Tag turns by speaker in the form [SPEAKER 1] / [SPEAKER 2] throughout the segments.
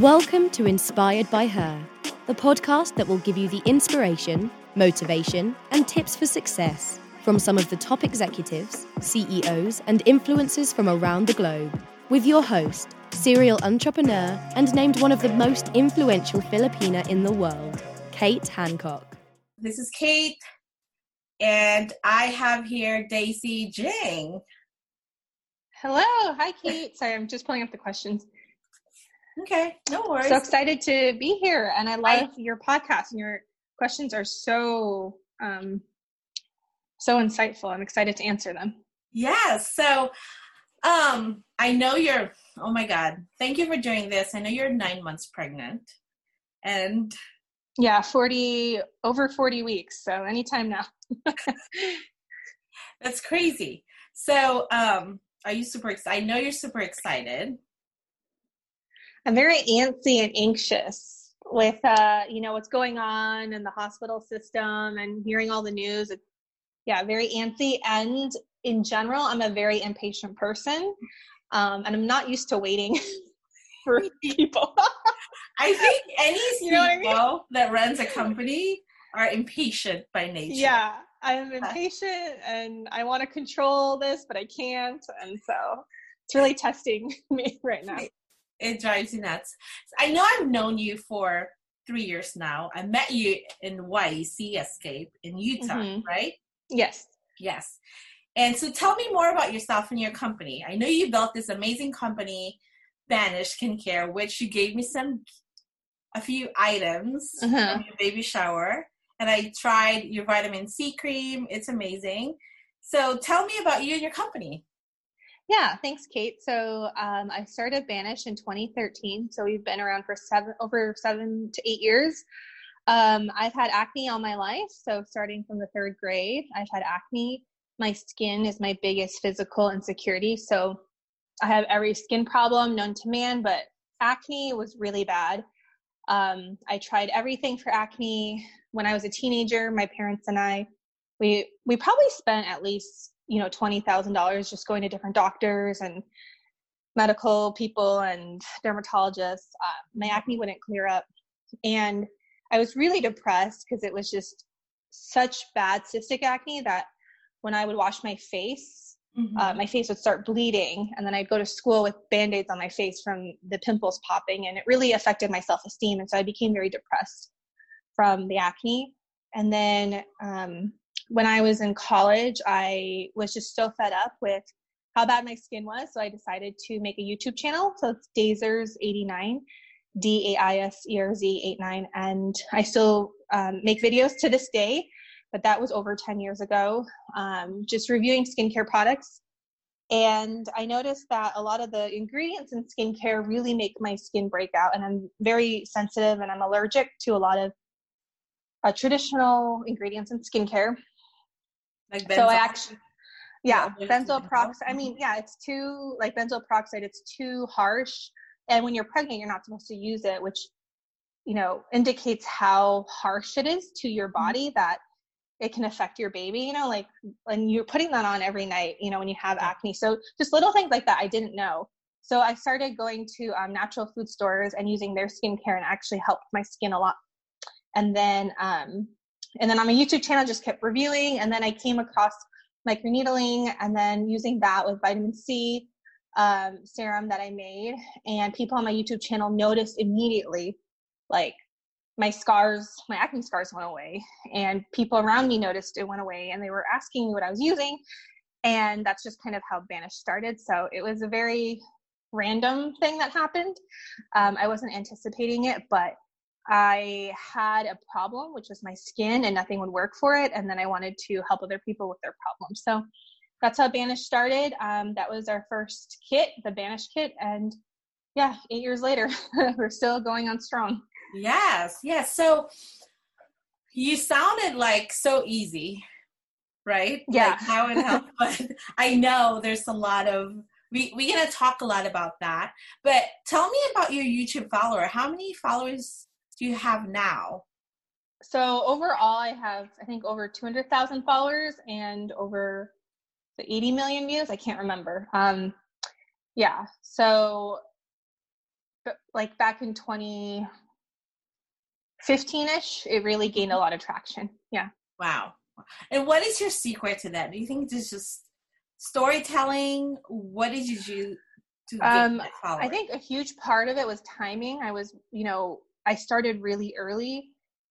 [SPEAKER 1] Welcome to Inspired by Her, the podcast that will give you the inspiration, motivation, and tips for success from some of the top executives, CEOs, and influencers from around the globe. With your host, serial entrepreneur, and named one of the most influential Filipina in the world, Kate Hancock.
[SPEAKER 2] This is Kate, and I have here Daisy Jing.
[SPEAKER 3] Hello. Hi, Kate. Sorry, I'm just pulling up the questions.
[SPEAKER 2] Okay, no worries.
[SPEAKER 3] So excited to be here, and I love I, your podcast. And your questions are so um, so insightful. I'm excited to answer them.
[SPEAKER 2] Yes. So, um, I know you're. Oh my God! Thank you for doing this. I know you're nine months pregnant, and
[SPEAKER 3] yeah, forty over forty weeks. So anytime now.
[SPEAKER 2] That's crazy. So, um, are you super excited? I know you're super excited.
[SPEAKER 3] I'm very antsy and anxious with uh, you know what's going on in the hospital system and hearing all the news. It's, yeah, very antsy and in general, I'm a very impatient person, um, and I'm not used to waiting for people.
[SPEAKER 2] I think any CEO you know I mean? that runs a company are impatient by nature.
[SPEAKER 3] Yeah, I'm impatient and I want to control this, but I can't, and so it's really testing me right now
[SPEAKER 2] it drives you nuts. I know I've known you for three years now. I met you in YEC Escape in Utah, mm-hmm. right?
[SPEAKER 3] Yes.
[SPEAKER 2] Yes. And so tell me more about yourself and your company. I know you built this amazing company, Banish Skincare, which you gave me some a few items uh-huh. from your baby shower. And I tried your vitamin C cream. It's amazing. So tell me about you and your company.
[SPEAKER 3] Yeah, thanks, Kate. So um, I started Banish in 2013. So we've been around for seven, over seven to eight years. Um, I've had acne all my life. So starting from the third grade, I've had acne. My skin is my biggest physical insecurity. So I have every skin problem known to man, but acne was really bad. Um, I tried everything for acne. When I was a teenager, my parents and I, we we probably spent at least you know $20000 just going to different doctors and medical people and dermatologists uh, my acne wouldn't clear up and i was really depressed because it was just such bad cystic acne that when i would wash my face mm-hmm. uh, my face would start bleeding and then i'd go to school with band-aids on my face from the pimples popping and it really affected my self-esteem and so i became very depressed from the acne and then um, when I was in college, I was just so fed up with how bad my skin was. So I decided to make a YouTube channel. So it's Daiserz89, D A I S E R Z 89. And I still um, make videos to this day, but that was over 10 years ago, um, just reviewing skincare products. And I noticed that a lot of the ingredients in skincare really make my skin break out. And I'm very sensitive and I'm allergic to a lot of uh, traditional ingredients in skincare. Like so I actually, yeah, benzoyl peroxide. I mean, yeah, it's too like benzoyl peroxide. It's too harsh, and when you're pregnant, you're not supposed to use it, which you know indicates how harsh it is to your mm-hmm. body that it can affect your baby. You know, like when you're putting that on every night. You know, when you have acne. So just little things like that I didn't know. So I started going to um, natural food stores and using their skincare, and actually helped my skin a lot. And then um, and then on my YouTube channel, just kept reviewing. And then I came across microneedling and then using that with vitamin C um, serum that I made. And people on my YouTube channel noticed immediately, like my scars, my acne scars went away. And people around me noticed it went away and they were asking me what I was using. And that's just kind of how Banish started. So it was a very random thing that happened. Um, I wasn't anticipating it, but I had a problem, which was my skin, and nothing would work for it. And then I wanted to help other people with their problems. So that's how Banish started. Um, that was our first kit, the Banish kit. And yeah, eight years later, we're still going on strong.
[SPEAKER 2] Yes, yes. So you sounded like so easy, right?
[SPEAKER 3] Yeah.
[SPEAKER 2] Like how it helped. but I know there's a lot of we we're gonna talk a lot about that. But tell me about your YouTube follower. How many followers do you have now?
[SPEAKER 3] So overall, I have I think over 200,000 followers and over the 80 million views. I can't remember. Um, yeah. So but like back in 2015ish, it really gained a lot of traction. Yeah.
[SPEAKER 2] Wow. And what is your secret to that? Do you think it's just storytelling? What did you do to um,
[SPEAKER 3] I think a huge part of it was timing. I was, you know, I started really early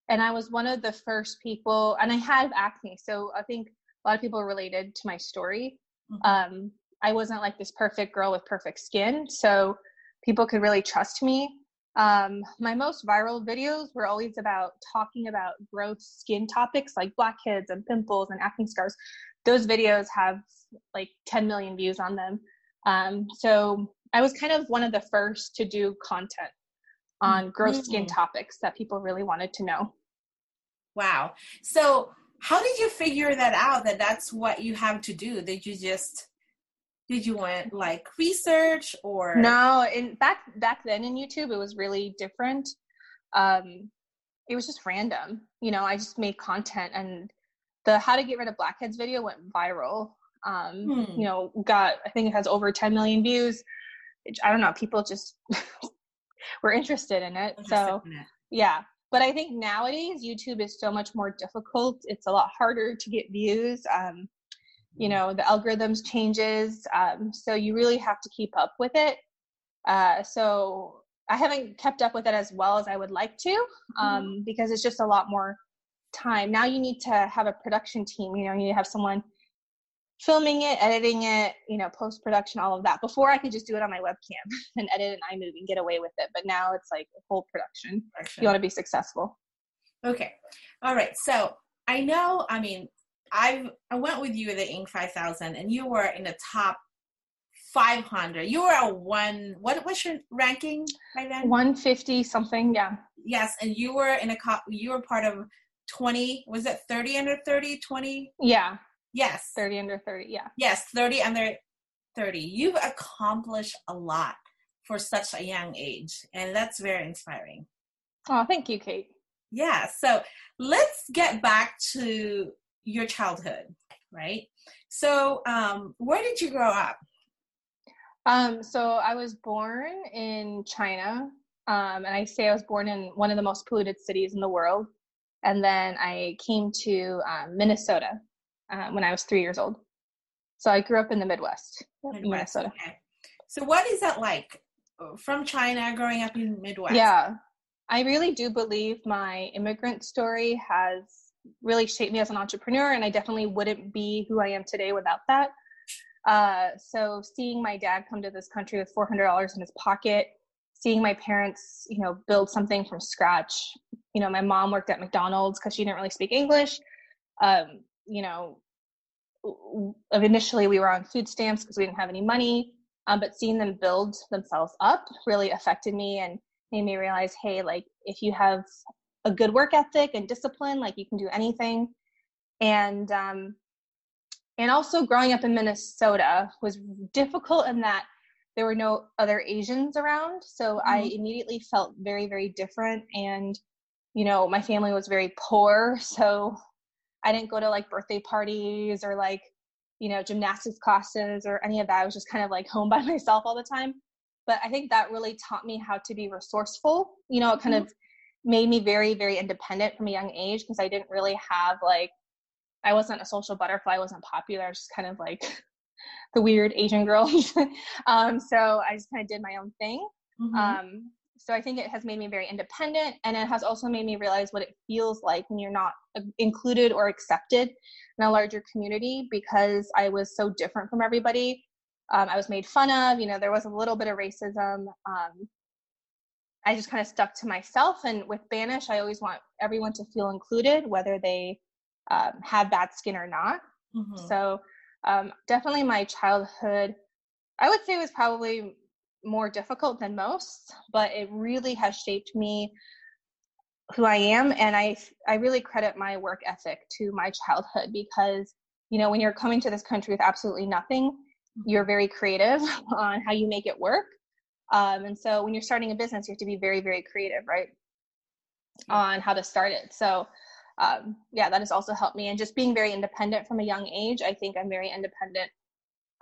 [SPEAKER 3] and I was one of the first people and I had acne. So I think a lot of people related to my story. Mm-hmm. Um, I wasn't like this perfect girl with perfect skin. So people could really trust me. Um, my most viral videos were always about talking about growth skin topics like blackheads and pimples and acne scars. Those videos have like 10 million views on them. Um, so I was kind of one of the first to do content on mm-hmm. growth skin topics that people really wanted to know.
[SPEAKER 2] Wow. So how did you figure that out that that's what you have to do? Did you just did you want like research or
[SPEAKER 3] no in back back then in youtube it was really different um it was just random you know i just made content and the how to get rid of blackheads video went viral um hmm. you know got i think it has over 10 million views i don't know people just were interested in it so yeah but i think nowadays youtube is so much more difficult it's a lot harder to get views um you know the algorithms changes um, so you really have to keep up with it uh, so i haven't kept up with it as well as i would like to mm-hmm. um, mm-hmm. because it's just a lot more time now you need to have a production team you know you need to have someone filming it editing it you know post production all of that before i could just do it on my webcam and edit an imovie and get away with it but now it's like a whole production you want to be successful
[SPEAKER 2] okay all right so i know i mean I I went with you at the Inc. 5000, and you were in the top 500. You were a one. What was your ranking by then?
[SPEAKER 3] 150 something. Yeah.
[SPEAKER 2] Yes, and you were in a cop. You were part of 20. Was it 30 under 30? 20.
[SPEAKER 3] Yeah.
[SPEAKER 2] Yes.
[SPEAKER 3] 30 under 30. Yeah.
[SPEAKER 2] Yes, 30 under 30. You've accomplished a lot for such a young age, and that's very inspiring.
[SPEAKER 3] Oh, thank you, Kate.
[SPEAKER 2] Yeah. So let's get back to your childhood, right? So, um, where did you grow up?
[SPEAKER 3] Um, so I was born in China, um, and I say I was born in one of the most polluted cities in the world. And then I came to um, Minnesota uh, when I was three years old. So I grew up in the Midwest, Midwest Minnesota. Okay.
[SPEAKER 2] So what is that like uh, from China growing up in Midwest?
[SPEAKER 3] Yeah, I really do believe my immigrant story has really shaped me as an entrepreneur and i definitely wouldn't be who i am today without that uh, so seeing my dad come to this country with $400 in his pocket seeing my parents you know build something from scratch you know my mom worked at mcdonald's because she didn't really speak english um, you know initially we were on food stamps because we didn't have any money um, but seeing them build themselves up really affected me and made me realize hey like if you have a good work ethic and discipline like you can do anything and um and also growing up in minnesota was difficult in that there were no other asians around so mm-hmm. i immediately felt very very different and you know my family was very poor so i didn't go to like birthday parties or like you know gymnastics classes or any of that. I was just kind of like home by myself all the time. But i think that really taught me how to be resourceful. You know it kind mm-hmm. of made me very very independent from a young age because i didn't really have like i wasn't a social butterfly. I wasn't popular. I was just kind of like the weird asian girl. Um, so i just kind of did my own thing. Mm-hmm. um, so i think it has made me very independent and it has also made me realize what it feels like when you're not uh, included or accepted in a larger community because i was so different from everybody um, i was made fun of you know there was a little bit of racism um, I just kind of stuck to myself. And with Banish, I always want everyone to feel included, whether they um, have bad skin or not. Mm-hmm. So um, definitely my childhood, I would say was probably more difficult than most, but it really has shaped me who I am. And I, I really credit my work ethic to my childhood because, you know, when you're coming to this country with absolutely nothing, you're very creative on how you make it work. Um, and so when you're starting a business, you have to be very, very creative, right? On how to start it. So um, yeah, that has also helped me. And just being very independent from a young age, I think I'm very independent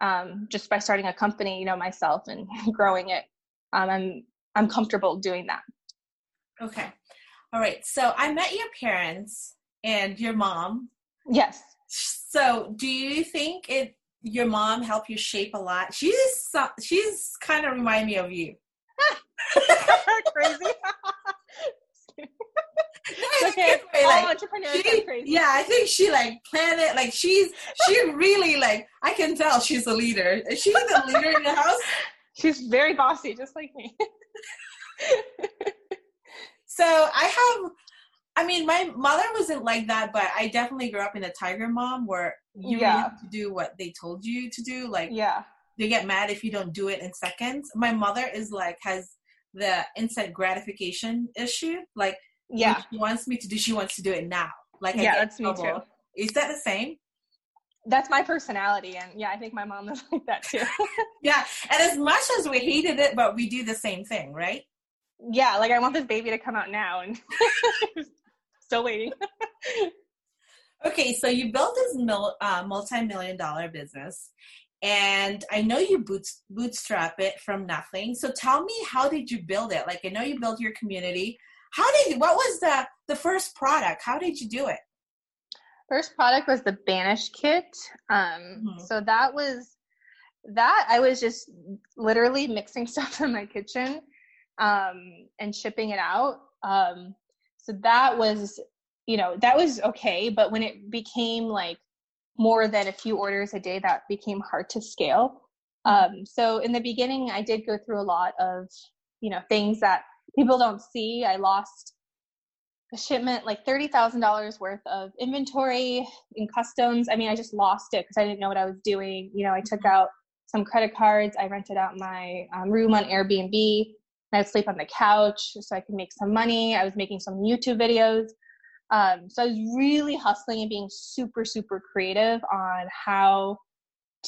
[SPEAKER 3] um, just by starting a company, you know, myself and growing it. Um, I'm I'm comfortable doing that.
[SPEAKER 2] Okay. All right. So I met your parents and your mom.
[SPEAKER 3] Yes.
[SPEAKER 2] So do you think it your mom helped you shape a lot? She's she's kind of remind me of you.
[SPEAKER 3] crazy.
[SPEAKER 2] like, entrepreneurs she, crazy. Yeah, I think she like planned it. Like she's she really like I can tell she's a leader. Is she the leader in the house?
[SPEAKER 3] She's very bossy, just like me.
[SPEAKER 2] so I have I mean, my mother wasn't like that, but I definitely grew up in a tiger mom where you yeah. have to do what they told you to do. Like,
[SPEAKER 3] yeah,
[SPEAKER 2] they get mad if you don't do it in seconds. My mother is like has the instant gratification issue. Like,
[SPEAKER 3] yeah,
[SPEAKER 2] she wants me to do, she wants to do it now. Like,
[SPEAKER 3] yeah, that's me too.
[SPEAKER 2] Is that the same?
[SPEAKER 3] That's my personality, and yeah, I think my mom is like that too.
[SPEAKER 2] yeah, and as much as we hated it, but we do the same thing, right?
[SPEAKER 3] Yeah, like I want this baby to come out now, and still waiting.
[SPEAKER 2] okay, so you built this mil- uh, multi-million dollar business, and I know you boots- bootstrap it from nothing. So tell me, how did you build it? Like I know you built your community. How did you, what was the the first product? How did you do it?
[SPEAKER 3] First product was the Banish kit. Um, mm-hmm. So that was that I was just literally mixing stuff in my kitchen um, and shipping it out. Um, so that was, you know, that was okay. But when it became like more than a few orders a day, that became hard to scale. Um, so in the beginning, I did go through a lot of, you know, things that people don't see. I lost a shipment like $30,000 worth of inventory in customs. I mean, I just lost it because I didn't know what I was doing. You know, I took out some credit cards. I rented out my um, room on Airbnb. I'd sleep on the couch so I could make some money. I was making some YouTube videos. Um, so I was really hustling and being super, super creative on how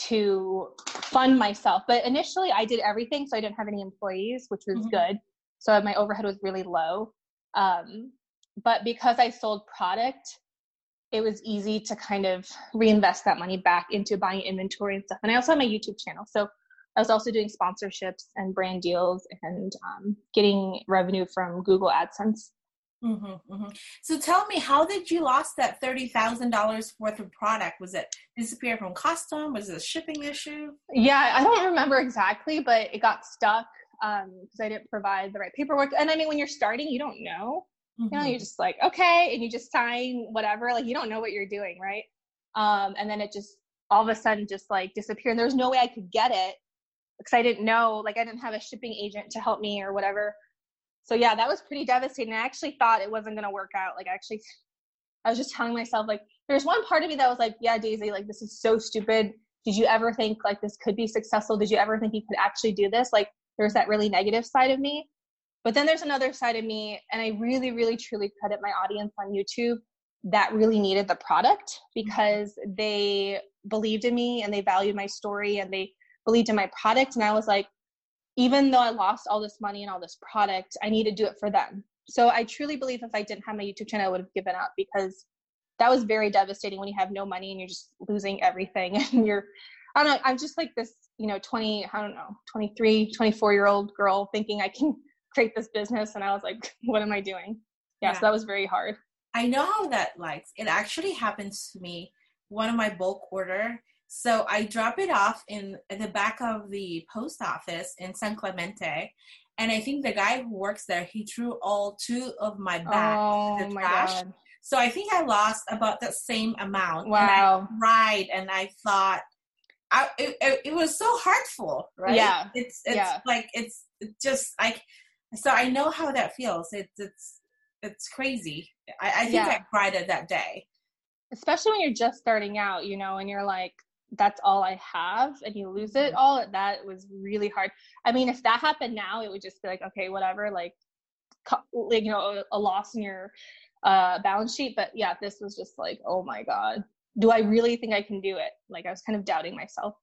[SPEAKER 3] to fund myself. But initially, I did everything, so I didn't have any employees, which was mm-hmm. good. So my overhead was really low. Um, but because I sold product, it was easy to kind of reinvest that money back into buying inventory and stuff. And I also have my YouTube channel. So I was also doing sponsorships and brand deals and um, getting revenue from Google AdSense.
[SPEAKER 2] Mm-hmm, mm-hmm. So tell me, how did you lost that thirty thousand dollars worth of product? Was it disappear from custom? Was it a shipping issue?
[SPEAKER 3] Yeah, I don't remember exactly, but it got stuck because um, I didn't provide the right paperwork. And I mean, when you're starting, you don't know. Mm-hmm. You know, you're mm-hmm. just like, okay, and you just sign whatever. Like you don't know what you're doing, right? Um, and then it just all of a sudden just like disappeared. There was no way I could get it because I didn't know, like I didn't have a shipping agent to help me or whatever. So yeah, that was pretty devastating. I actually thought it wasn't gonna work out. Like actually I was just telling myself like there's one part of me that was like, yeah, Daisy, like this is so stupid. Did you ever think like this could be successful? Did you ever think you could actually do this? Like there's that really negative side of me. But then there's another side of me, and I really, really, truly credit my audience on YouTube that really needed the product because they believed in me and they valued my story and they believed in my product and i was like even though i lost all this money and all this product i need to do it for them so i truly believe if i didn't have my youtube channel i would have given up because that was very devastating when you have no money and you're just losing everything and you're i don't know i'm just like this you know 20 i don't know 23 24 year old girl thinking i can create this business and i was like what am i doing yeah, yeah. so that was very hard
[SPEAKER 2] i know how that likes it actually happens to me one of my bulk order so I drop it off in the back of the post office in San Clemente. And I think the guy who works there, he threw all two of my bags oh, in the oh trash. God. So I think I lost about the same amount.
[SPEAKER 3] Wow.
[SPEAKER 2] And I and I thought, I, it, it, was so hurtful, right?
[SPEAKER 3] Yeah.
[SPEAKER 2] It's, it's yeah. like, it's just like, so I know how that feels. It's, it's, it's crazy. I, I think yeah. I cried at that day.
[SPEAKER 3] Especially when you're just starting out, you know, and you're like, that's all I have and you lose it mm-hmm. all, that was really hard. I mean, if that happened now, it would just be like, okay, whatever, like, like you know, a, loss in your uh, balance sheet. But yeah, this was just like, oh my God, do I really think I can do it? Like, I was kind of doubting myself.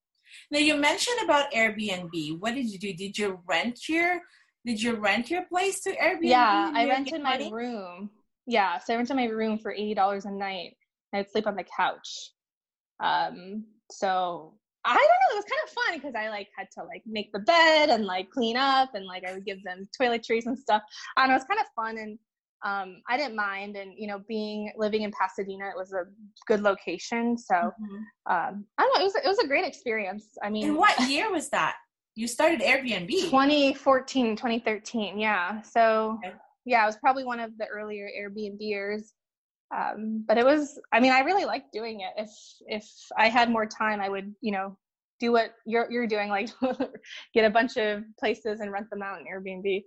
[SPEAKER 2] Now, you mentioned about Airbnb. What did you do? Did you rent your did you rent your place to Airbnb?
[SPEAKER 3] Yeah, I rented my room. Yeah, so I rented my room for eighty dollars a night. I'd sleep on the couch. Um, so I don't know. It was kind of fun because I like had to like make the bed and like clean up and like I would give them toiletries and stuff. I don't know. It's kind of fun and um, I didn't mind. And you know, being living in Pasadena, it was a good location. So mm-hmm. um, I don't know. It was it was a great experience. I mean,
[SPEAKER 2] and what year was that? You started Airbnb.
[SPEAKER 3] 2014, 2013. Yeah. So okay. yeah, it was probably one of the earlier Airbnb years. Um, but it was i mean i really liked doing it if if i had more time i would you know do what you're you're doing like get a bunch of places and rent them out in airbnb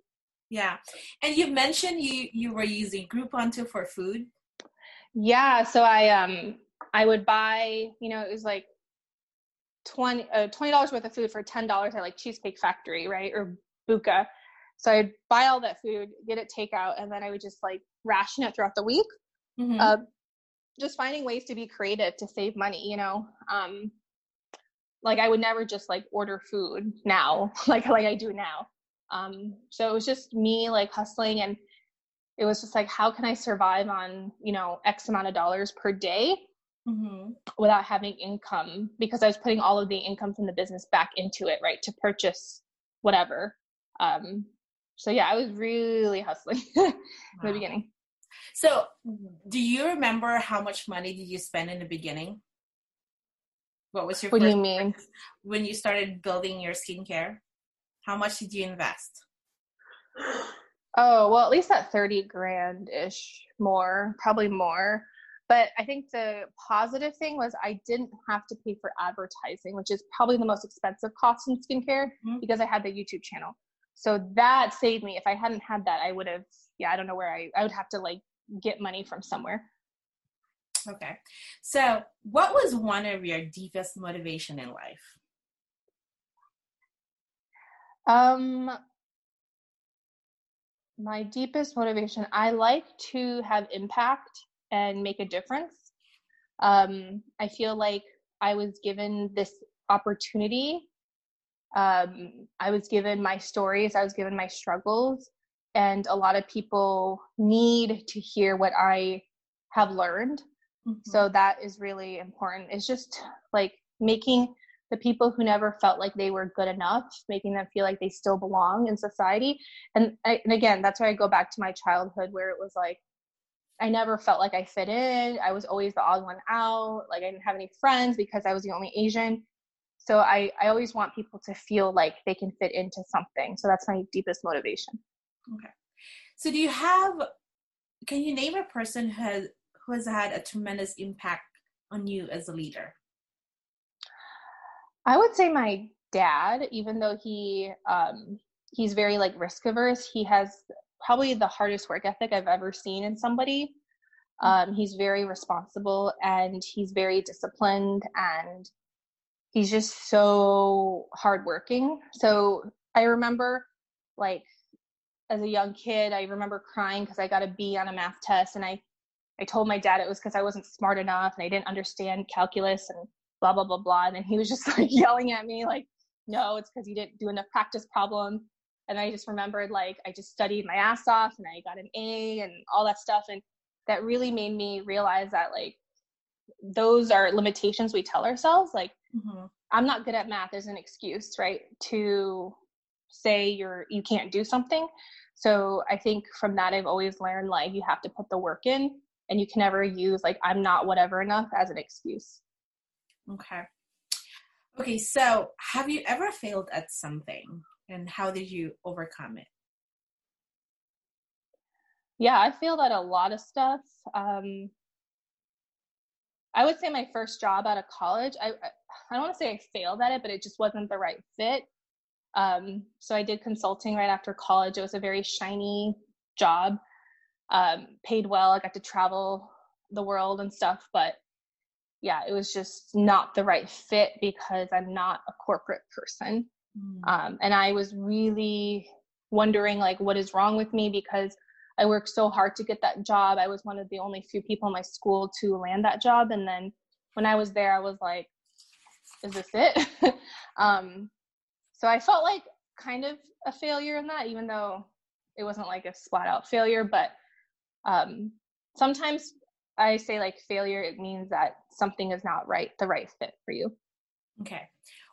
[SPEAKER 2] yeah. And you mentioned you you were using groupon too for food?
[SPEAKER 3] Yeah so i um i would buy you know it was like 20 uh, $20 worth of food for $10 at like cheesecake factory right or Buca. So i'd buy all that food get it takeout and then i would just like ration it throughout the week mm-hmm. uh, just finding ways to be creative to save money you know um like i would never just like order food now like like i do now um so it was just me like hustling and it was just like how can i survive on you know x amount of dollars per day mm-hmm. without having income? Because i was putting all of the income from the business back into it right to purchase whatever. Um so yeah i was really hustling in the beginning.
[SPEAKER 2] So, do you remember how much money did you spend in the beginning? What was your
[SPEAKER 3] What do you mean?
[SPEAKER 2] When you started building your skincare, how much did you invest?
[SPEAKER 3] Oh, well, at least that 30 grand ish more, probably more. But I think the positive thing was I didn't have to pay for advertising, which is probably the most expensive cost in skincare mm-hmm. because I had the YouTube channel. So that saved me. If I hadn't had that, I would have, yeah, I don't know where I, I would have to like get money from somewhere.
[SPEAKER 2] Okay. So, what was one of your deepest motivation in life?
[SPEAKER 3] Um my deepest motivation, I like to have impact and make a difference. Um I feel like I was given this opportunity. Um I was given my stories, I was given my struggles and a lot of people need to hear what i have learned mm-hmm. so that is really important it's just like making the people who never felt like they were good enough making them feel like they still belong in society. And, I, and again that's where i go back to my childhood where it was like i never felt like i fit in. I was always the odd one out. Like i didn't have any friends because i was the only asian. So i i always want people to feel like they can fit into something. So that's my deepest motivation.
[SPEAKER 2] Okay. So do you have can you name a person who has who has had a tremendous impact on you as a leader?
[SPEAKER 3] I would say my dad, even though he um he's very like risk averse, he has probably the hardest work ethic I've ever seen in somebody. Um, he's very responsible and he's very disciplined and he's just so hardworking. So I remember like as a young kid, I remember crying because I got a B on a math test, and I, I told my dad it was because I wasn't smart enough and I didn't understand calculus and blah blah blah blah. And then he was just like yelling at me like, "No, it's because you didn't do enough practice problems." And I just remembered like I just studied my ass off and I got an A and all that stuff, and that really made me realize that like those are limitations we tell ourselves. Like, mm-hmm. I'm not good at math is an excuse, right? To say you're you can't do something so i think from that i've always learned like you have to put the work in and you can never use like i'm not whatever enough as an excuse
[SPEAKER 2] okay okay so have you ever failed at something and how did you overcome it
[SPEAKER 3] yeah i failed at a lot of stuff um i would say my first job out of college i i don't want to say i failed at it but it just wasn't the right fit um, so I did consulting right after college. It was a very shiny job, um, paid well. I got to travel the world and stuff, but yeah, it was just not the right fit because I'm not a corporate person. Mm. Um, and I was really wondering like what is wrong with me because I worked so hard to get that job. I was one of the only few people in my school to land that job. And then when I was there, I was like, is this it? um, so I felt like kind of a failure in that, even though it wasn't like a flat out failure. But um, sometimes I say like failure, it means that something is not right, the right fit for you.
[SPEAKER 2] Okay.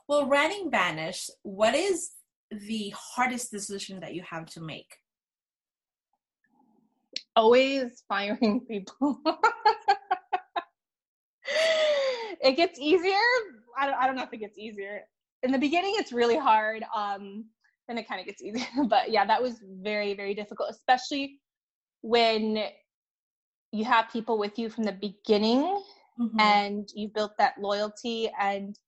[SPEAKER 2] Well, running Banish, what is the hardest decision that you have to make?
[SPEAKER 3] Always firing people. it gets easier. I don't, I don't know if it gets easier. In the beginning, it's really hard. Um, then it kind of gets easier. But yeah, that was very, very difficult, especially when you have people with you from the beginning mm-hmm. and you've built that loyalty and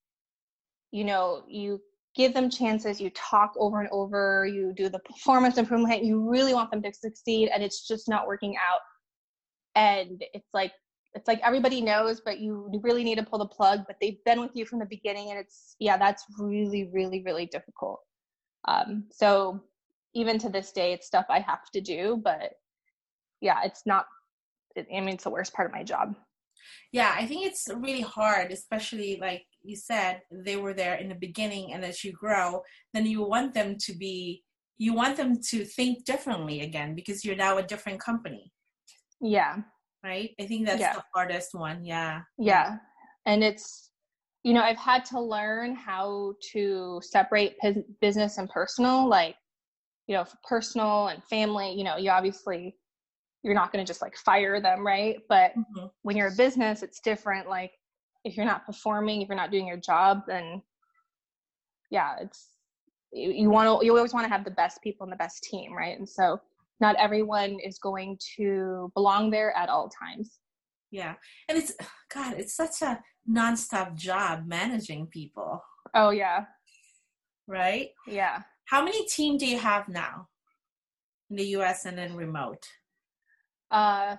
[SPEAKER 3] you know you give them chances you talk over and over you do the performance improvement you really want them to succeed and it's just not working out and it's like it's like everybody knows but you really need to pull the plug but they've been with you from the beginning and it's yeah that's really really really difficult um, so even to this day it's stuff i have to do but yeah it's not it, i mean it's the worst part of my job.
[SPEAKER 2] Yeah i think it's really hard especially like you said they were there in the beginning and as you grow then you want them to be you want them to think differently again because you're now a different company.
[SPEAKER 3] Yeah.
[SPEAKER 2] Right? I think that's yeah. the hardest one yeah.
[SPEAKER 3] Yeah. And it's you know i've had to learn how to separate business and personal like you know personal and family you know you obviously you're not going to just like fire them right? But mm-hmm. when you're a business it's different like if you're not performing if you're not doing your job then yeah it's you, you want to you always want to have the best people and the best team right? And so not everyone is going to belong there at all times.
[SPEAKER 2] Yeah. And it's god it's such a nonstop job managing people.
[SPEAKER 3] Oh yeah.
[SPEAKER 2] Right?
[SPEAKER 3] Yeah.
[SPEAKER 2] How many team do you have now in the us and then remote
[SPEAKER 3] uh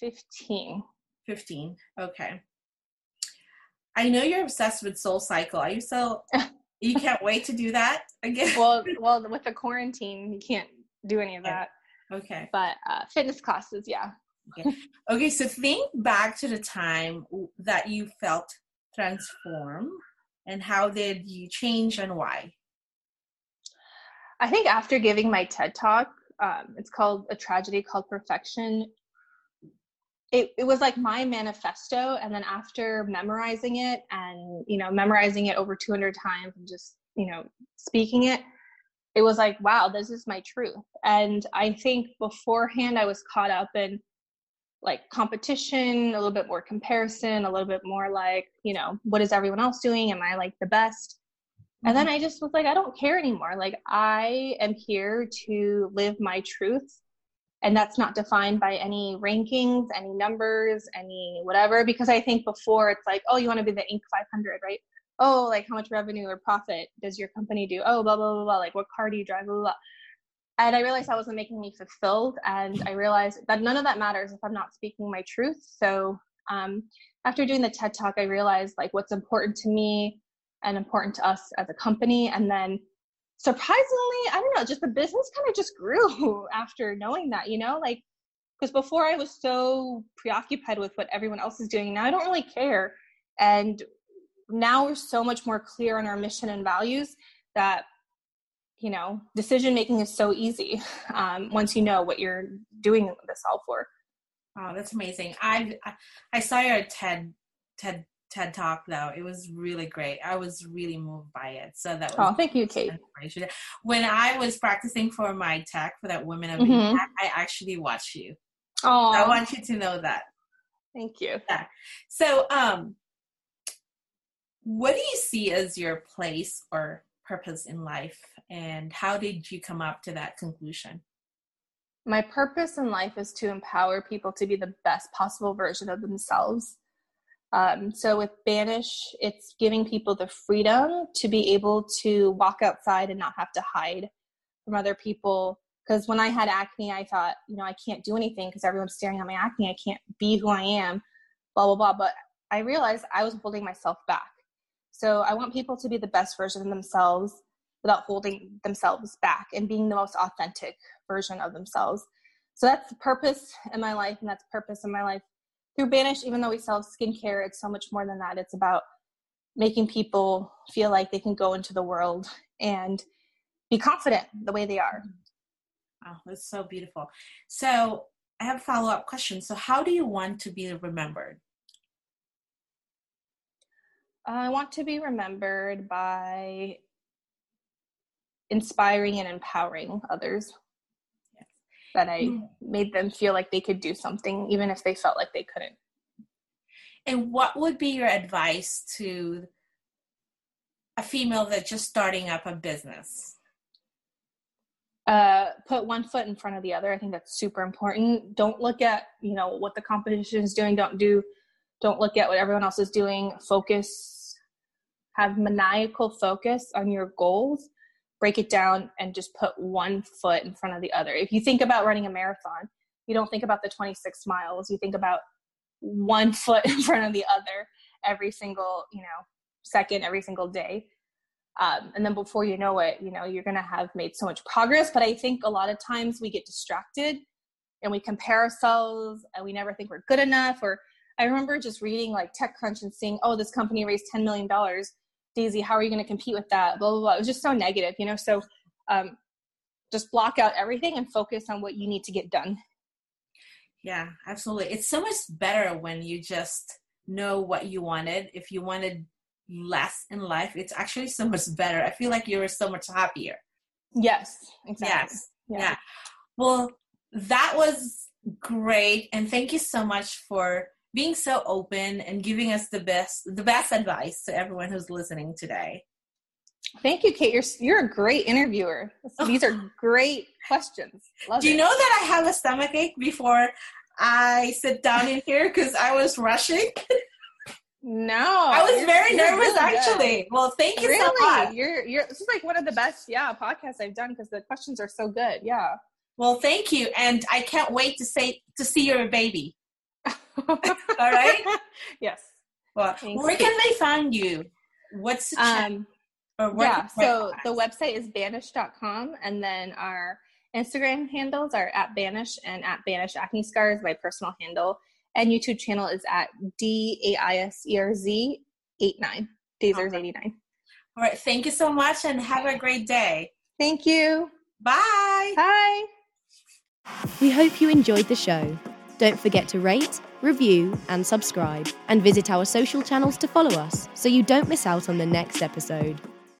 [SPEAKER 3] 15
[SPEAKER 2] 15 okay I know you're obsessed with Soul Cycle. Are you so? you can't wait to do that again.
[SPEAKER 3] well, well, with the quarantine, you can't do any of that.
[SPEAKER 2] Okay.
[SPEAKER 3] But uh, fitness classes, yeah.
[SPEAKER 2] Okay. okay. So think back to the time that you felt transform, and how did you change and why?
[SPEAKER 3] I think after giving my TED talk, um, it's called a tragedy called perfection. It, it was like my manifesto and then after memorizing it and you know memorizing it over 200 times and just you know speaking it it was like wow this is my truth. And i think beforehand i was caught up in like competition a little bit more comparison a little bit more like you know what is everyone else doing? Am i like the best and then mm-hmm. i just was like i don't care anymore. Like i am here to live my truth. And that's not defined by any rankings any numbers any whatever. Because i think before it's like oh you want to be the inc 500 right? Oh like how much revenue or profit does your company do? Oh blah blah blah blah. Like what car do you drive? Blah blah, blah. and i realized that wasn't making me fulfilled. And i realized that none of that matters if i'm not speaking my truth. So um, after doing the ted talk i realized like what's important to me and important to us as a company and then surprisingly, I don't know, just the business kind of just grew after knowing that, you know, like because before I was so preoccupied with what everyone else is doing. Now I don't really care. And now we're so much more clear on our mission and values that you know decision making is so easy um, once you know what you're doing this all for.
[SPEAKER 2] Oh, that's amazing! I I saw your TED TED TED Talk though. It was really great. I was really moved by it. So that was
[SPEAKER 3] Oh, thank you, Kate.
[SPEAKER 2] When I was practicing for my tech for that Women of mm-hmm. I actually watched you.
[SPEAKER 3] Oh,
[SPEAKER 2] I want you to know that.
[SPEAKER 3] Thank you.
[SPEAKER 2] Yeah. So, um, what do you see as your place or purpose in life, and how did you come up to that conclusion?
[SPEAKER 3] My purpose in life is to empower people to be the best possible version of themselves um, so with Banish, it's giving people the freedom to be able to walk outside and not have to hide from other people. Because when I had acne, I thought, you know, I can't do anything because everyone's staring at my acne. I can't be who I am, blah, blah, blah. But I realized I was holding myself back. So I want people to be the best version of themselves without holding themselves back and being the most authentic version of themselves. So that's the purpose in my life, and that's purpose in my life through Banish, even though we sell skincare, it's so much more than that. It's about making people feel like they can go into the world and be confident the way they are.
[SPEAKER 2] Oh, that's so beautiful. So I have a follow up question. So, how do you want to be remembered?
[SPEAKER 3] I want to be remembered by inspiring and empowering others. That I mm. made them feel like they could do something, even if they felt like they couldn't.
[SPEAKER 2] And what would be your advice to a female that's just starting up a business?
[SPEAKER 3] Uh, put one foot in front of the other. I think that's super important. Don't look at you know what the competition is doing. Don't do. Don't look at what everyone else is doing. Focus. Have maniacal focus on your goals. Break it down and just put one foot in front of the other. If you think about running a marathon, you don't think about the 26 miles. You think about one foot in front of the other every single you know second every single day um, and then before you know it you know you're going to have made so much progress but i think a lot of times we get distracted and we compare ourselves and we never think we're good enough or i remember just reading like techcrunch and seeing oh this company raised 10 million dollars daisy how are you going to compete with that blah blah blah it was just so negative you know so um, just block out everything and focus on what you need to get done
[SPEAKER 2] yeah absolutely it's so much better when you just know what you wanted if you wanted less in life, it's actually so much better. I feel like you're so much happier.
[SPEAKER 3] Yes, exactly.
[SPEAKER 2] Yes. Yeah. yeah. Well, that was great. And thank you so much for being so open and giving us the best the best advice to everyone who's listening today.
[SPEAKER 3] Thank you, Kate. You're you're a great interviewer. These are great questions.
[SPEAKER 2] Love Do you it. know that I have a stomach ache before I sit down in here because I was rushing?
[SPEAKER 3] No,
[SPEAKER 2] I was very nervous really actually. Good. Well, thank you really? so much.
[SPEAKER 3] You're you're this is like one of the best yeah podcasts I've done because the questions are so good. Yeah.
[SPEAKER 2] Well, thank you, and I can't wait to say to see your baby. All right.
[SPEAKER 3] Yes.
[SPEAKER 2] Well, Thanks. where can they find you? What's the chat? Um,
[SPEAKER 3] or what, yeah, so the website is banish.com, and then our Instagram handles are at banish and at banish acne scars, my personal handle and YouTube channel is at D A I S E R Z 89. Daiserz 89.
[SPEAKER 2] All right. Thank you so much and have a great day.
[SPEAKER 3] Thank you.
[SPEAKER 2] Bye.
[SPEAKER 3] Bye.
[SPEAKER 1] We hope you enjoyed the show. Don't forget to rate, review, and subscribe, and visit our social channels to follow us so you don't miss out on the next episode.